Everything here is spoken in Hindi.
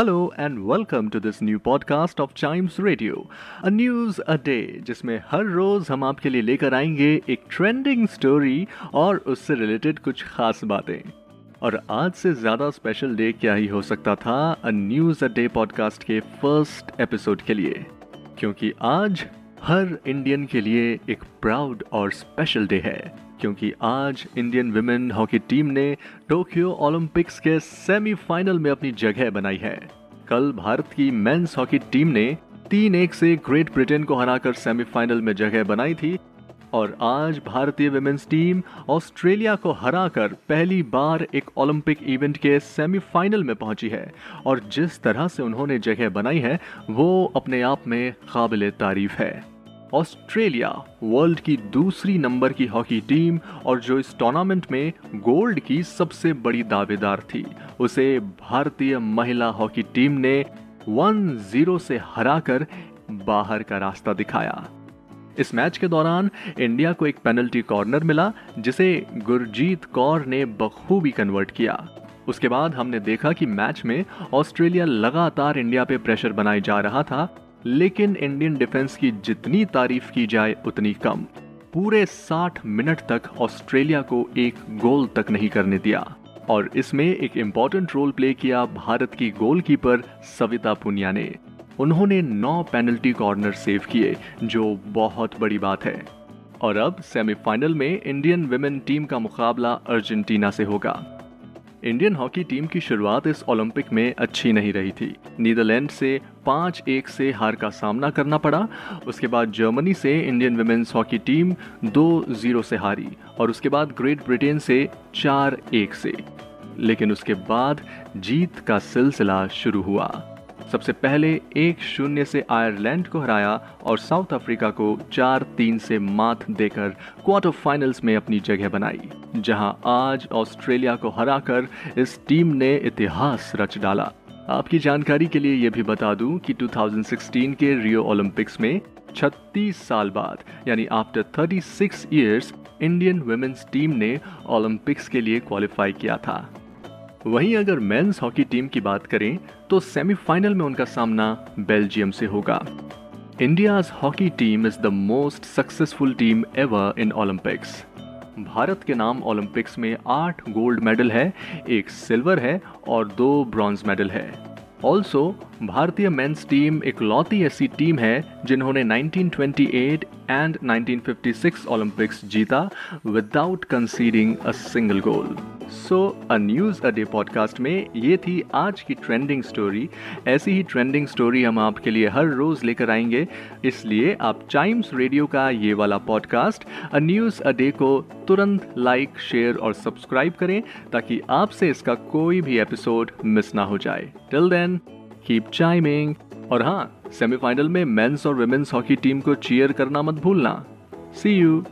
Hello and welcome to this new podcast of Chimes radio a news a day जिसमें हर रोज हम आपके लिए लेकर आएँगे एक ट्रेंडिंग स्टोरी और उससे रिलेटेड कुछ खास बातें। और आज से ज़्यादा स्पेशल डे क्या ही हो सकता था a news a day podcast के फ़र्स्ट एपिसोड के लिए। क्योंकि आज हर इंडियन के लिए एक प्राउड और स्पेशल डे है, क्योंकि आज इंडियन विमेन हॉकी टीम ने टोक्यो ओलंपिक्स के सेमीफाइनल में अपनी जगह बनाई है। कल भारत की मेंस हॉकी टीम ने तीन एक से ग्रेट ब्रिटेन को हराकर सेमीफाइनल में जगह बनाई थी, और आज भारतीय विमेंस टीम ऑस्ट्रेलिया को हराकर पहली बार एक ओलंपिक इवेंट के सेमीफाइनल में पहुँची है, और जिस तरह से उन्होंने जगह बनाई है, वो अपने आप में काबिल तारीफ़ है। ऑस्ट्रेलिया वर्ल्ड की दूसरी नंबर की हॉकी टीम और जो इस टूर्नामेंट में गोल्ड की सबसे बड़ी दावेदार थी, उसे भारतीय महिला हॉकी टीम ने 1-0 से हराकर बाहर का रास्ता दिखाया। इस मैच के दौरान इंडिया को एक पेनल्टी कॉर्नर मिला, जिसे गुरजीत कौर ने बखूबी कन्वर्ट किया। उसके बाद हमने देखा कि मैच में ऑस्ट्रेलिया लगातार इंडिया पे प्रेशर बनाए जा रहा था लेकिन इंडियन डिफेंस की जितनी तारीफ़ की जाए, उतनी कम। पूरे 60 मिनट तक ऑस्ट्रेलिया को एक गोल तक नहीं करने दिया। और इसमें एक इंपॉर्टेंट रोल प्ले किया भारत की गोलकीपर सविता पुनिया ने। उन्होंने नौ पेनल्टी कॉर्नर सेव किए, जो बहुत बड़ी बात है। और अब सेमीफाइनल में इंडियन विमेन टीम का मुकाबला अर्जेंटीना से होगा। इंडियन हॉकी टीम की शुरुआत इस ओलंपिक में अच्छी नहीं रही थी। नीदरलैंड से पाँच एक से हार का सामना करना पड़ा। उसके बाद जर्मनी से इंडियन विमेंस हॉकी टीम दो ज़ीरो से हारी और उसके बाद ग्रेट ब्रिटेन से चार एक से। लेकिन उसके बाद जीत का सिलसिला शुरू हुआ। सबसे पहले एक शून्य से आयरलैंड को हराया और साउथ अफ्रीका को चार तीन से मात देकर क्वार्टर फाइनल्स में अपनी जगह बनाई। जहाँ आज ऑस्ट्रेलिया को हराकर इस टीम ने इतिहास रच डाला। आपकी जानकारी के लिए यह भी बता दूँ कि 2016 के रियो ओलंपिक्स में 36 साल बाद, यानी after 36 years Indian women's team ने ओलंपिक्स के लिए क्वालिफाई किया था। वहीं अगर मेंस हॉकी टीम की बात करें तो सेमीफाइनल में उनका सामना बेल्जियम से होगा। India's hockey team is the most successful team ever in Olympics Bharat के नाम ओलंपिक्स में आठ गोल्ड मेडल है, एक सिल्वर है और दो ब्रॉन्ज मेडल है। ऑल्सो भारतीय मेंस टीम एक लौती ऐसी टीम है जिन्होंने 1928 एंड 1956 ओलंपिक्स जीता without conceding a single goal so a news a day podcast में ये थी आज की ट्रेंडिंग स्टोरी ऐसी ही ट्रेंडिंग स्टोरी हम आपके लिए हर रोज लेकर आएँगे। इसलिए आप चाइम्स रेडियो का ये वाला podcast a news a day को तुरंत लाइक शेयर और सब्सक्राइब करें ताकि आपसे इसका कोई भी एपिसोड मिस ना हो जाए। टिल देन कीप चाइमिंग और हाँ सेमीफाइनल में मेंस और वुमेन्स हॉकी टीम को चीयर करना मत भूलना। सी यू